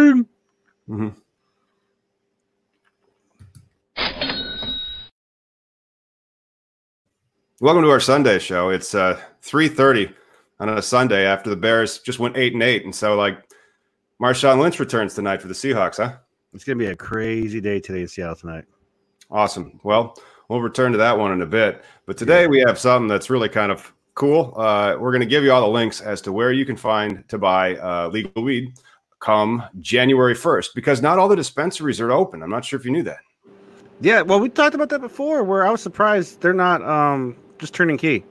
Mm-hmm. Welcome to our Sunday show. It's uh, three thirty on a Sunday after the Bears just went eight and eight, and so like Marshawn Lynch returns tonight for the Seahawks, huh? It's gonna be a crazy day today in Seattle tonight. Awesome. Well, we'll return to that one in a bit, but today we have something that's really kind of cool. Uh, we're going to give you all the links as to where you can find to buy uh, legal weed come January first, because not all the dispensaries are open. I'm not sure if you knew that. Yeah, well, we talked about that before. Where I was surprised they're not um, just turning key.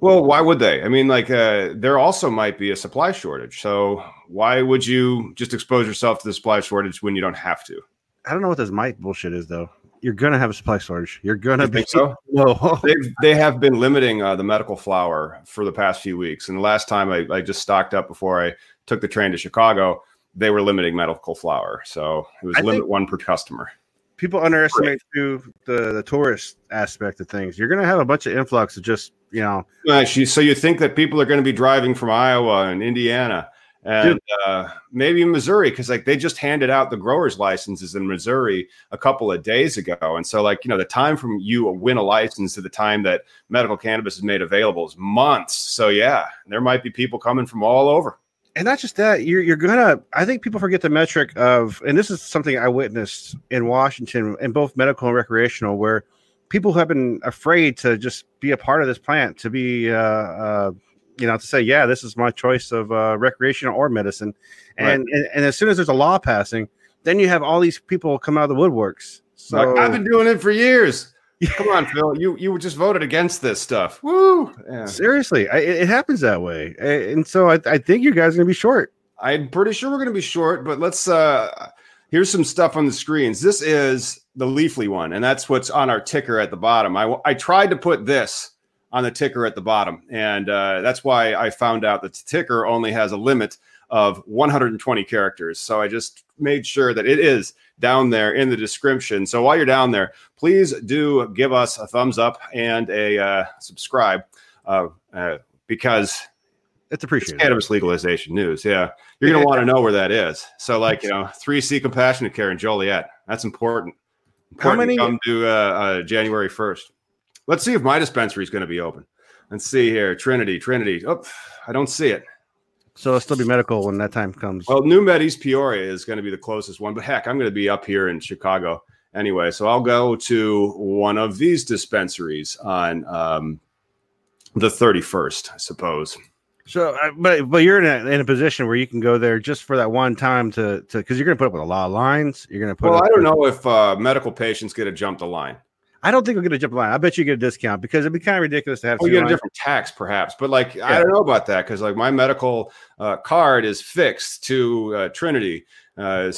Well, why would they? I mean, like, uh, there also might be a supply shortage. So why would you just expose yourself to the supply shortage when you don't have to? I don't know what this might bullshit is though. You're gonna have a supply shortage. You're gonna You be so? no. They've, they have been limiting uh, the medical flower for the past few weeks. And the last time I, I just stocked up before I took the train to Chicago, they were limiting medical flower. So it was I limit one per customer. People underestimate too the the tourist aspect of things. You're gonna have a bunch of influx of just you know so you think that people are going to be driving from Iowa and Indiana and uh, maybe Missouri because like they just handed out the growers licenses in Missouri a couple of days ago, and so like you know the time from you win a license to the time that medical cannabis is made available is months. So yeah, there might be people coming from all over. And not just that you're you're gonna i think people forget the metric of and this is something i witnessed in washington in both medical and recreational where people have been afraid to just be a part of this plant to be uh, uh you know to say yeah this is my choice of uh recreational or medicine. And, and and as soon as there's a law passing then you have all these people come out of the woodworks. So Like, I've been doing it for years. Come on, Phil. You you just voted against this stuff. Woo! Yeah. seriously I, it happens that way and so i, I think you guys are gonna be short I'm pretty sure we're going to be short, but let's. uh Here's some stuff on the screens. This is the Leafly one, and that's what's on our ticker at the bottom. I I tried to put this on the ticker at the bottom, and uh, that's why I found out that the ticker only has a limit of 120 characters. So I just made sure that it is down there in the description. So while you're down there, please do give us a thumbs up and a uh, subscribe, uh, uh, because it's it's appreciated cannabis legalization news. Yeah. You're going to want to know where that is. So, like, you know, 3C Compassionate Care in Joliet. That's important. How important to many- Come to uh, uh, January 1st. Let's see if my dispensary is going to be open. Let's see here. Trinity, Trinity. Oh, I don't see it. So it'll still be medical when that time comes Well, NuMed East Peoria is going to be the closest one, but heck, I'm going to be up here in Chicago anyway. So I'll go to one of these dispensaries on um, the 31st, I suppose. So, uh, but but you're in a, in a position where you can go there just for that one time to to because you're going to put up with a lot of lines. You're going to put. Well, I don't with- know if uh, medical patients get to jump the line. I don't think we're going to jump line. I bet you get a discount because it'd be kind of ridiculous to have. Oh, you get a different tax, perhaps, but like I don't know about that because like my medical uh, card is fixed to uh, Trinity, uh,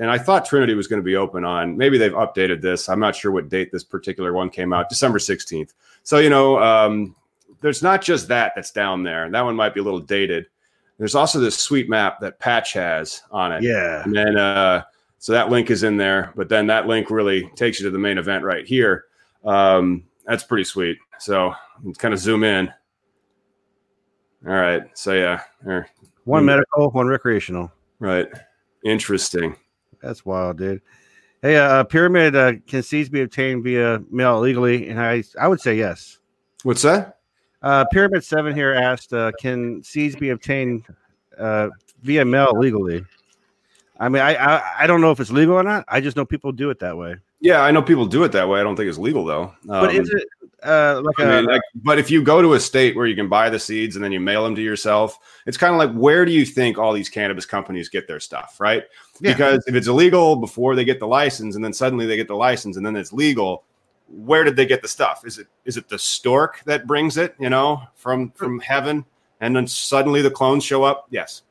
and I thought Trinity was going to be open on. Maybe they've updated this. I'm not sure what date this particular one came out. December 16th. So you know, um, there's not just that that's down there. And that one might be a little dated. There's also this sweet map that Patch has on it. Yeah, And then, uh, so that link is in there, but then that link really takes you to the main event right here. Um, that's pretty sweet. So kind of zoom in. All right. So yeah, there, one medical, one recreational. right. Interesting. That's wild, dude. Hey, uh, pyramid uh, can seeds be obtained via mail legally? And I I would say yes. What's that? Uh, pyramid seven here asked, uh, can seeds be obtained uh, via mail legally? I mean, I, I I don't know if it's legal or not. I just know people do it that way. Yeah, I know people do it that way. I don't think it's legal though. But Um, is it uh, like I a mean, like, but if you go to a state where you can buy the seeds and then you mail them to yourself, it's kind of like where do you think all these cannabis companies get their stuff, right? Yeah. Because if it's illegal before they get the license, and then suddenly they get the license, and then it's legal, where did they get the stuff? Is it is it the stork that brings it, you know, from from heaven, and then suddenly the clones show up? Yes.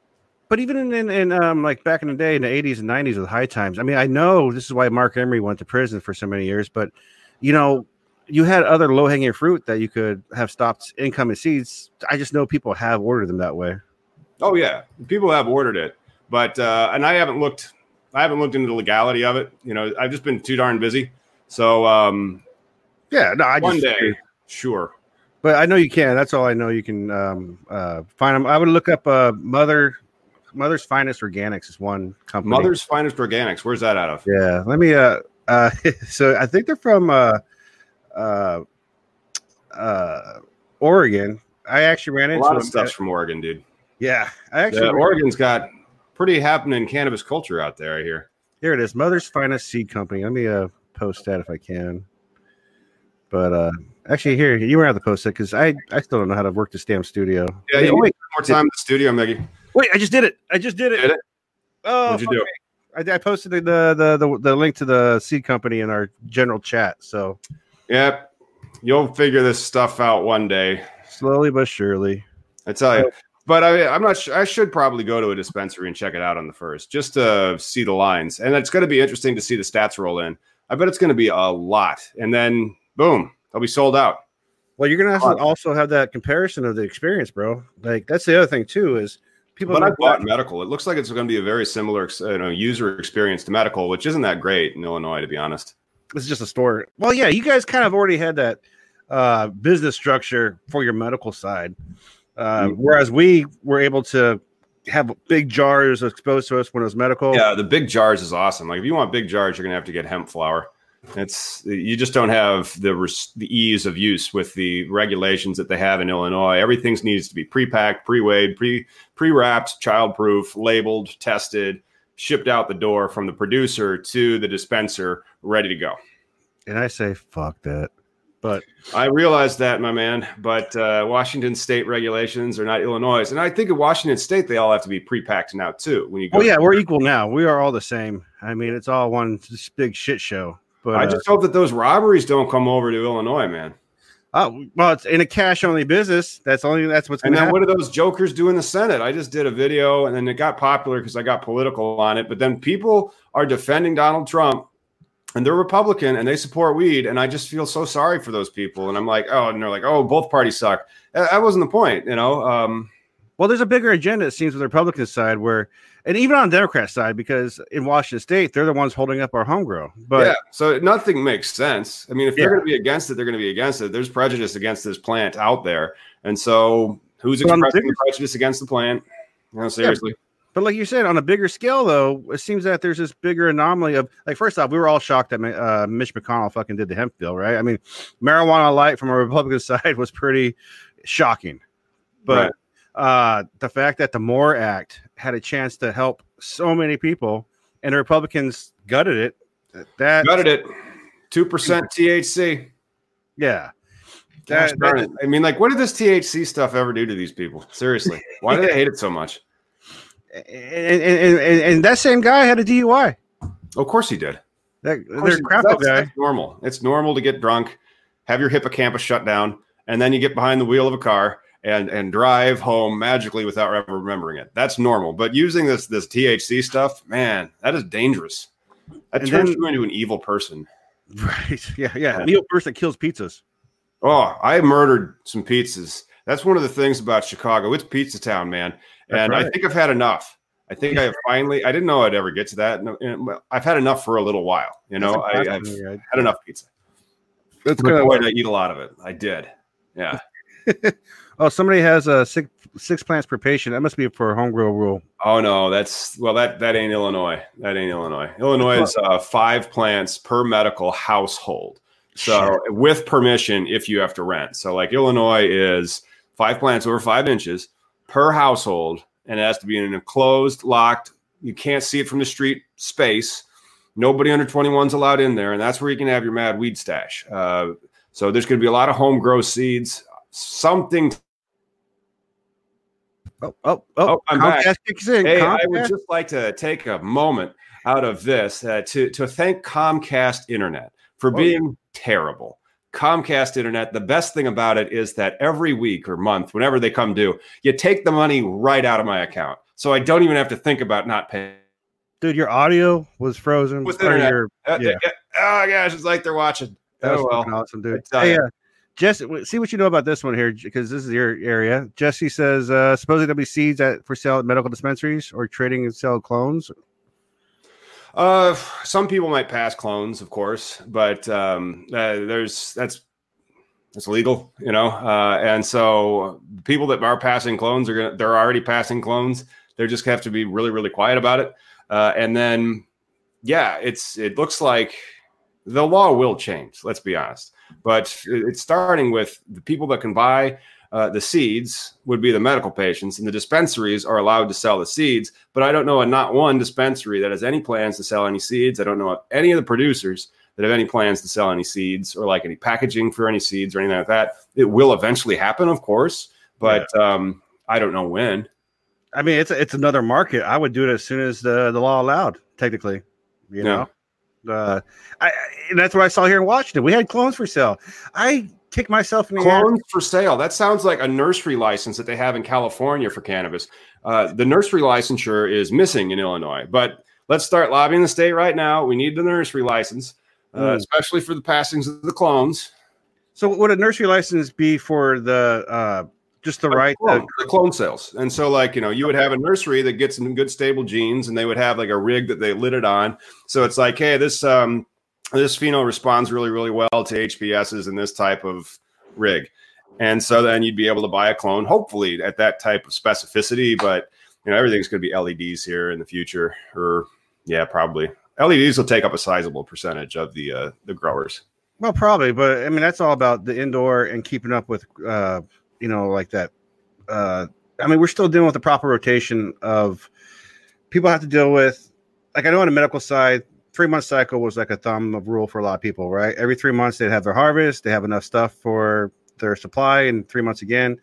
But even in, in, in um, like back in the day in the 80s and 90s with high times, I mean, I know this is why Marc Emery went to prison for so many years, but you know, you had other low hanging fruit that you could have stopped incoming seeds. I just know people have ordered them that way. Oh yeah, people have ordered it, but uh, and I haven't looked. I haven't looked into the legality of it. You know, I've just been too darn busy. So um, Yeah, no, I one just, day, sure. but I know you can. That's all I know. You can um, uh, find them. I would look up uh, Mother Mother's Finest Organics is one company. Mother's Finest Organics. Where's that out of? Yeah, let me. Uh, uh, so I think they're from uh, uh, uh, Oregon. I actually ran into A lot of them. stuff's from Oregon, dude. Yeah, I actually Yeah, Oregon's got pretty happening cannabis culture out there. I hear. Here it is, Mother's Finest Seed Company. Let me uh post that if I can. But uh actually, here you were have to post it because I I still don't know how to work this damn studio. Yeah, you wait, More time in the studio, Meggie. Wait, I just did it. I just did it. Did it? Oh, What'd you do? I, I posted the, the the the link to the seed company in our general chat. So Yep. You'll figure this stuff out one day. slowly but surely. I tell you. But I, I'm not sure. I should probably go to a dispensary and check it out on the first, just to see the lines. And it's going to be interesting to see the stats roll in. I bet it's going to be a lot. And then, boom, they'll be sold out. Well, you're Fun. to also have that comparison of the experience, bro. Like that's the other thing too is people. But I bought medical. It looks like it's going to be a very similar you know, user experience to medical, which isn't that great in Illinois, to be honest. it's just a store. Well, yeah, you guys kind of already had that uh, business structure for your medical side, uh, Mhm. whereas we were able to have big jars exposed to us when it was medical. Yeah, the big jars is awesome. Like if you want big jars, you're going to have to get hemp flower. It's you just don't have the res- the ease of use with the regulations that they have in Illinois. Everything needs to be pre-packed, pre-weighed, pre pre-wrapped, child-proof, labeled, tested, shipped out the door from the producer to the dispenser, ready to go. and I say fuck that. But I realize that, my man, but uh, Washington State regulations are not Illinois, and I think in Washington State they all have to be pre-packed now too. When you go, oh yeah, we're equal now. We are all the same. I mean, it's all one big shit show. But I uh, just hope that those robberies don't come over to Illinois, man. oh, well, it's in a cash only business. That's only that's what's And then happen. what do those jokers do in the Senate? I just did a video and then it got popular because I got political on it. But then people are defending Donald Trump and they're Republican and they support weed. And I just feel so sorry for those people. And I'm like, oh, and they're like, oh, both parties suck. That that wasn't the point, you know? Um, Well, there's a bigger agenda, it seems, with the Republican side, where, and even on the Democrat side, because in Washington State, they're the ones holding up our home grow. But yeah, so nothing makes sense. I mean, if they're Yeah. going to be against it, they're going to be against it. There's prejudice against this plant out there. And so who's But expressing the prejudice against the plant? No, seriously. but like you said, on a bigger scale, though, it seems that there's this bigger anomaly of like, first off, we were all shocked that uh, Mitch McConnell fucking did the hemp bill, right? I mean, marijuana light from a Republican side was pretty shocking, but uh, the fact that the MORE Act had a chance to help so many people and the Republicans gutted it, that Gutted it. 2% THC. yeah. That- that- it. I mean, like, what did this THC stuff ever do to these people? Seriously, why do they hate it so much? and, and, and, and- that same guy had a DUI. of course he did. That, Of course their he- crap that's, guy. that's normal. It's normal to get drunk, have your hippocampus shut down, and then you get behind the wheel of a car and and drive home magically without ever remembering it. That's normal. But using this this THC stuff, man, that is dangerous. That And turns then- you into an evil person. Right. Yeah. Yeah. Yeah. Neil person kills pizzas. Oh, I murdered some pizzas. That's one of the things about Chicago. It's pizza town, man. That's and I think I've had enough. I think I have finally. I didn't know I'd ever get to that. I've had enough for a little while. You know, I, I've had enough pizza. That's good. boy, I eat a lot of it. I did. Yeah. Oh, somebody has a uh, six six plants per patient. That must be for home grow rule. Oh no, that's well. That that ain't Illinois. That ain't Illinois. Illinois is uh, five plants per medical household. So with permission, if you have to rent. So like Illinois is five plants over five inches per household, and it has to be in an enclosed, locked. You can't see it from the street space. Nobody under 21 is allowed in there, and that's where you can have your mad weed stash. Uh, so there's going to be a lot of home grow seeds. Something. Oh, oh, oh! Oh, I'm back. Kicks in. Hey, I would just like to take a moment out of this uh, to to thank Comcast Internet for Oh, being terrible. Comcast Internet, the best thing about it is that every week or month, whenever they come due, you take the money right out of my account. So I don't even have to think about not paying. Dude, your audio was frozen. With internet. your- Uh, Yeah. uh, Oh gosh, it's like they're watching. that was Oh well. awesome, dude. Hey, uh, Jesse, see what you know about this one here, because this is your area. Jesse says, uh, supposedly there'll be seeds at, for sale at medical dispensaries or trading and sell clones. Uh, some people might pass clones, of course, but um, uh, there's that's that's legal, you know. Uh, and so people that are passing clones are gonna they're already passing clones. They just have to be really, really quiet about it. Uh, and then, yeah, it's it looks like the law will change. Let's be honest, but it's starting with the people that can buy uh, the seeds would be the medical patients, and the dispensaries are allowed to sell the seeds. But I don't know a not one dispensary that has any plans to sell any seeds. I don't know any of the producers that have any plans to sell any seeds or like any packaging for any seeds or anything like that. It will eventually happen, of course, but yeah. um, I don't know when. I mean, it's it's another market. I would do it as soon as the the law allowed. Technically, you know. Uh, I, that's what I saw here in Washington. We had clones for sale. I kick myself in the clones air. for sale. That sounds like a nursery license that they have in California for cannabis. Uh, the nursery licensure is missing in Illinois, but let's start lobbying the state right now. We need the nursery license, uh, mm. especially for the passings of the clones. So, what would a nursery license be for the uh, just the right clone, the clone sales? And so, like you know, you would have a nursery that gets some good stable genes, and they would have like a rig that they lit it on. So it's like, hey, this um, this pheno responds really, really well to HPSs and this type of rig. And so then you'd be able to buy a clone, hopefully at that type of specificity. But you know, everything's going to be LEDs here in the future, or yeah, probably LEDs will take up a sizable percentage of the uh, the growers. Well, probably, but I mean that's all about the indoor and keeping up with, uh, you know, like that. Uh, I mean, we're still dealing with the proper rotation of people have to deal with. Like I know on the medical side, three month cycle was like a thumb of rule for a lot of people, right? Every three months they'd have their harvest, they have enough stuff for their supply, and three months again.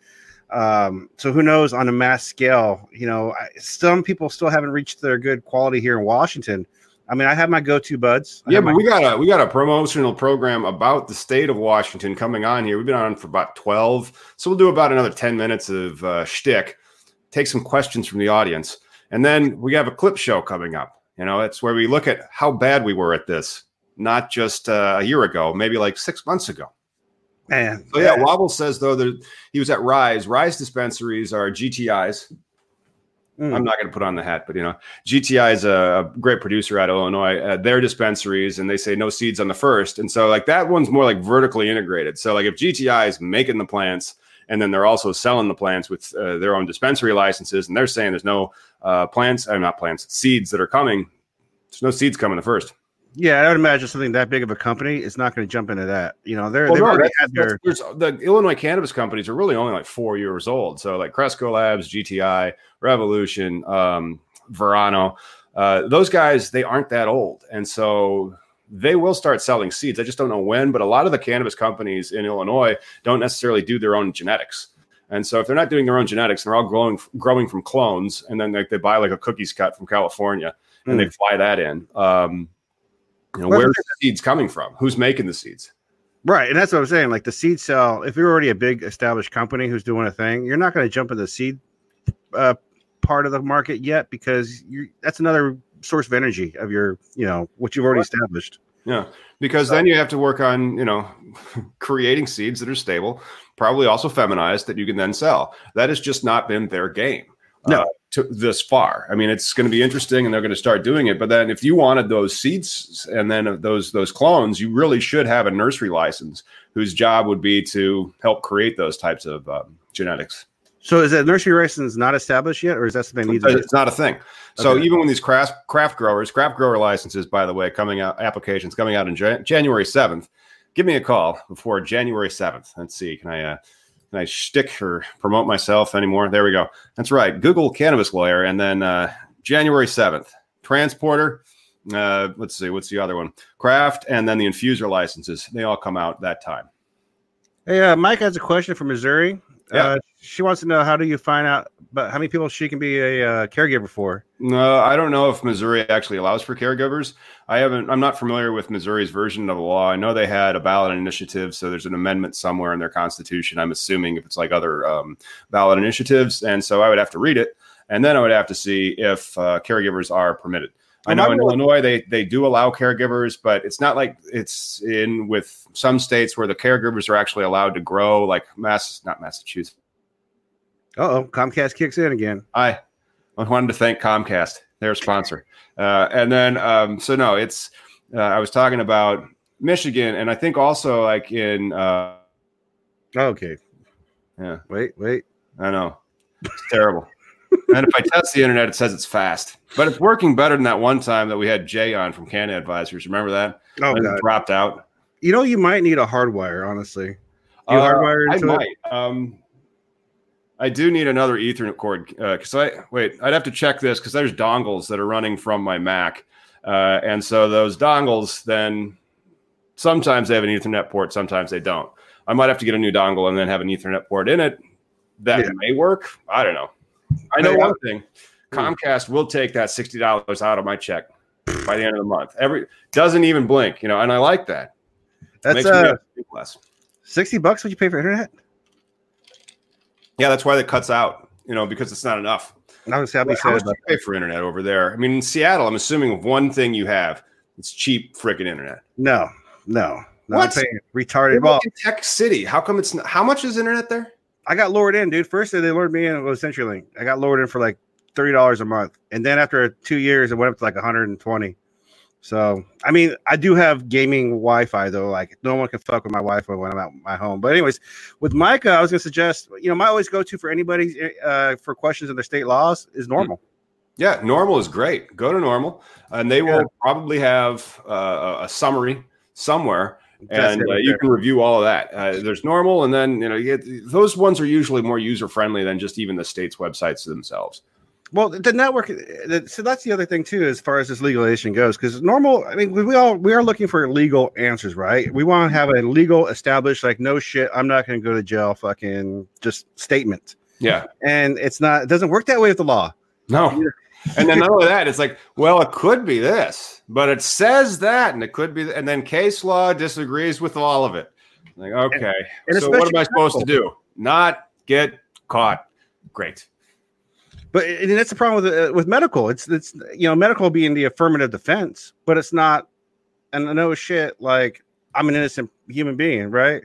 Um, so who knows on a mass scale? You know, some people still haven't reached their good quality here in Washington. I mean, I have my go-to buds. I yeah, but we got a we got a promotional program about the state of Washington coming on here. We've been on for about twelve, so we'll do about another ten minutes of uh, shtick. Take some questions from the audience, and then we have a clip show coming up. You know, it's where we look at how bad we were at this, not just uh, a year ago, maybe like six months ago. Man. So yeah, Wobble says though that he was at Rise. Rise dispensaries are GTIs. Mm. I'm not going to put on the hat, but you know, GTI is a, great producer out of Illinois. Uh, their dispensaries, and they say no seeds on the first, and so like that one's more like vertically integrated. So like if GTI is making the plants, and then they're also selling the plants with uh, their own dispensary licenses, and they're saying there's no uh, plants, I'm uh, not plants, seeds that are coming. There's no seeds coming the first. Yeah, I would imagine something that big of a company is not going to jump into that. You know, they're well, no, had their the Illinois cannabis companies are really only like four years old. So like Cresco Labs, GTI, Revolution, um, Verano, uh, those guys they aren't that old, and so they will start selling seeds. I just don't know when, but a lot of the cannabis companies in Illinois don't necessarily do their own genetics. And so if they're not doing their own genetics, they're all growing growing from clones, and then like they buy like a cookies cut from California and mm. they hmm. fly that in. Um, you know, well, where's the seeds coming from? Who's making the seeds? Right, and that's what I'm saying. Like the seed cell, if you're already a big established company who's doing a thing, you're not going to jump in the seed uh, part of the market yet because you that's another source of energy of your, you know, what you've already established. Yeah, because so, then you have to work on, you know, creating seeds that are stable, probably also feminized that you can then sell. That has just not been their game. No. Uh, to this far. I mean, it's going to be interesting, and they're going to start doing it. But then, if you wanted those seeds and then those those clones, you really should have a nursery license whose job would be to help create those types of um, genetics. So is that nursery license not established yet, or is that something needs? It's not a thing. So okay. even when these craft craft growers, craft grower licenses, by the way, coming out applications coming out in Jan- January seventh, give me a call before January seventh. Let's see, can I uh, I shtick or promote myself anymore? There we go. That's right. Google cannabis lawyer, and then uh, January seventh, transporter. Uh, let's see, what's the other one? Craft, and then the infuser licenses. They all come out that time. Hey, uh, Mike has a question from Missouri. Yeah. She wants to know how do you find out but how many people she can be a uh, caregiver for? No, I don't know if Missouri actually allows for caregivers. I haven't. I'm not familiar with Missouri's version of the law. I know they had a ballot initiative, so there's an amendment somewhere in their constitution. I'm assuming if it's like other um, ballot initiatives, and so I would have to read it, and then I would have to see if uh, caregivers are permitted. I know in Illinois they they do allow caregivers, but it's not like it's in with some states where the caregivers are actually allowed to grow, like Mass, not Massachusetts. Oh, Comcast kicks in again. I I wanted to thank Comcast, their sponsor, uh, and then um, so no, it's uh, I was talking about Michigan, and I think also like in. Uh, okay. Yeah. Wait, wait. I know. It's terrible. and if I test the internet, it says it's fast, but it's working better than that one time that we had Jay on from Canada Advisors. Remember that? Oh, God. dropped out. You know, you might need a hardwire, honestly. You Uh, hardwire I might. Um, I do need another Ethernet cord because I wait. I'd have to check this because there's dongles that are running from my Mac, uh, and so those dongles then sometimes they have an Ethernet port, sometimes they don't. I might have to get a new dongle and then have an Ethernet port in it. That Yeah. may work. I don't know. I know Hey, one thing: Comcast will take that sixty dollars out of my check by the end of the month. Every doesn't even blink, you know, and I like that. That's uh, less. sixty bucks. Would you pay for internet? Yeah, that's why that cuts out, you know, because it's not enough. I would say I'll be How much sad do about you pay for internet over there? I mean, in Seattle, I'm assuming one thing you have, it's cheap freaking internet. No, no, no. What? Paying retarded. Well, in Tech City. How come it's not, how much is internet there? I got lowered in, dude. First, they lured me in. It was CenturyLink. I got lowered in for like thirty dollars a month, and then after two years, it went up to like one hundred and twenty. So, I mean, I do have gaming Wi-Fi though. Like, no one can fuck with my Wi-Fi when I'm at my home. But anyways, with Micah, I was gonna suggest, you know, my always go to for anybody uh, for questions in their state laws is NORML. Yeah, NORML is great. Go to NORML, and they will probably have uh, a- summary somewhere, That's and uh, you can review all of that. Uh, there's NORML, and then you know you get, those ones are usually more user friendly than just even the state's websites themselves. Well, the network. Uh, the- So that's the other thing too, as far as this legalization goes. Because NORML, I mean, we, all we are looking for legal answers, right? We want to mm-hmm. have a legal, established, like no shit, I'm not going to go to jail, fucking just statement. Yeah, And it's not. It doesn't work that way with the law. no. And then not only that, it's like, well, it could be this, but it says that, and it could be, and then case law disagrees with all of it. Like, okay, and so what am I supposed to do? Not get caught? Great. But and that's the problem with uh, with medical. It's it's you know medical being the affirmative defense, but it's not. And I know shit like I'm an innocent human being, right?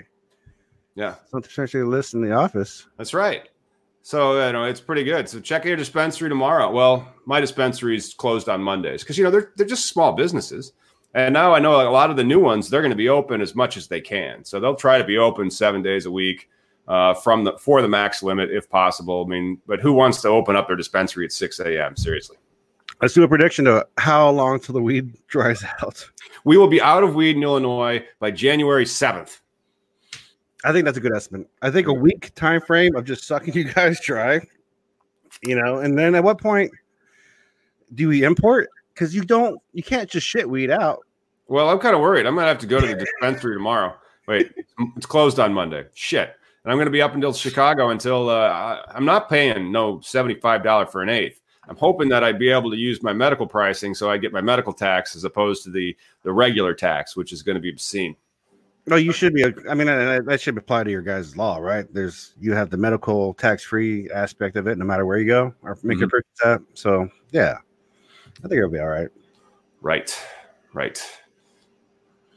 Yeah. Something essentially list in the office. That's right. So you know it's pretty good. So check your dispensary tomorrow. Well, my dispensary is closed on Mondays because you know they're they're just small businesses, and now I know a lot of the new ones they're going to be open as much as they can. So they'll try to be open seven days a week uh, from the for the max limit if possible. I mean, but who wants to open up their dispensary at six a.m. Seriously, Let's do a prediction to how long till the weed dries out. we will be out of weed in Illinois by January seventh. I think that's a good estimate. I think a week time frame of just sucking you guys dry, you know, and then at what point do we import? Because you don't, you can't just shit weed out. Well, I'm kind of worried. I'm gonna have to go to the dispensary tomorrow. Wait, it's closed on Monday. Shit. And I'm going to be up until Chicago until uh, I'm not paying no $75 for an eighth. I'm hoping that I'd be able to use my medical pricing so I get my medical tax as opposed to the the regular tax, which is going to be obscene. No, you should be. I mean, that should apply to your guys' law, right? There's you have the medical tax free aspect of it, no matter where you go or make your purchase at. So yeah, I think it'll be all right. Right. Right.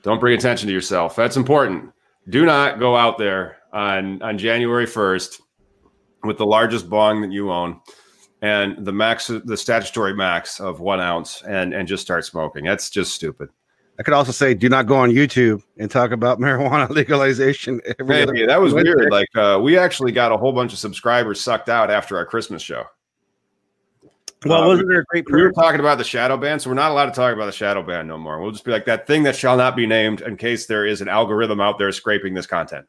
Don't bring attention to yourself. That's important. Do not go out there on on January 1st with the largest bong that you own and the max the statutory max of one ounce and and just start smoking. That's just stupid. I could also say, do not go on YouTube and talk about marijuana legalization. Every other that was Wednesday. weird. Like uh, we actually got a whole bunch of subscribers sucked out after our Christmas show. Well, Uh, wasn't there a great We were talking about the shadow ban, so we're not allowed to talk about the shadow ban no more. We'll just be like that thing that shall not be named in case there is an algorithm out there scraping this content.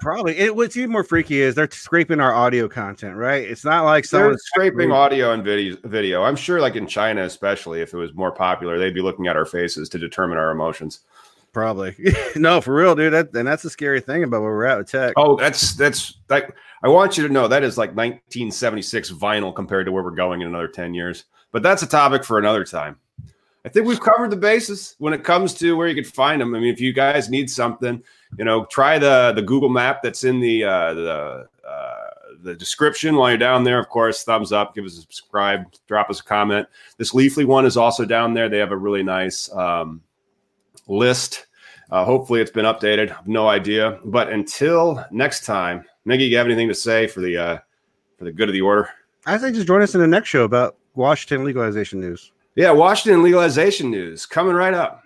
Probably. It, what's even more freaky is they're scraping our audio content, right? It's not like They're someone scraping audio and video. Video. I'm sure, like in China, especially if it was more popular, they'd be looking at our faces to determine our emotions. Probably. no, for real, dude. That and that's the scary thing about where we're at with tech. Oh, that's that's like I want you to know that is like 1976 vinyl compared to where we're going in another 10 years. But that's a topic for another time. I think we've covered the bases when it comes to where you could find them. I mean, if you guys need something, you know, try the the Google map that's in the uh, the uh, the description while you're down there. Of course, thumbs up, give us a subscribe, drop us a comment. This Leafly one is also down there. They have a really nice um, list. Uh, hopefully, it's been updated. No idea. But until next time, Niggy, you have anything to say for the uh, for the good of the order? I think just join us in the next show about Washington legalization news. Yeah, Washington legalization news coming right up.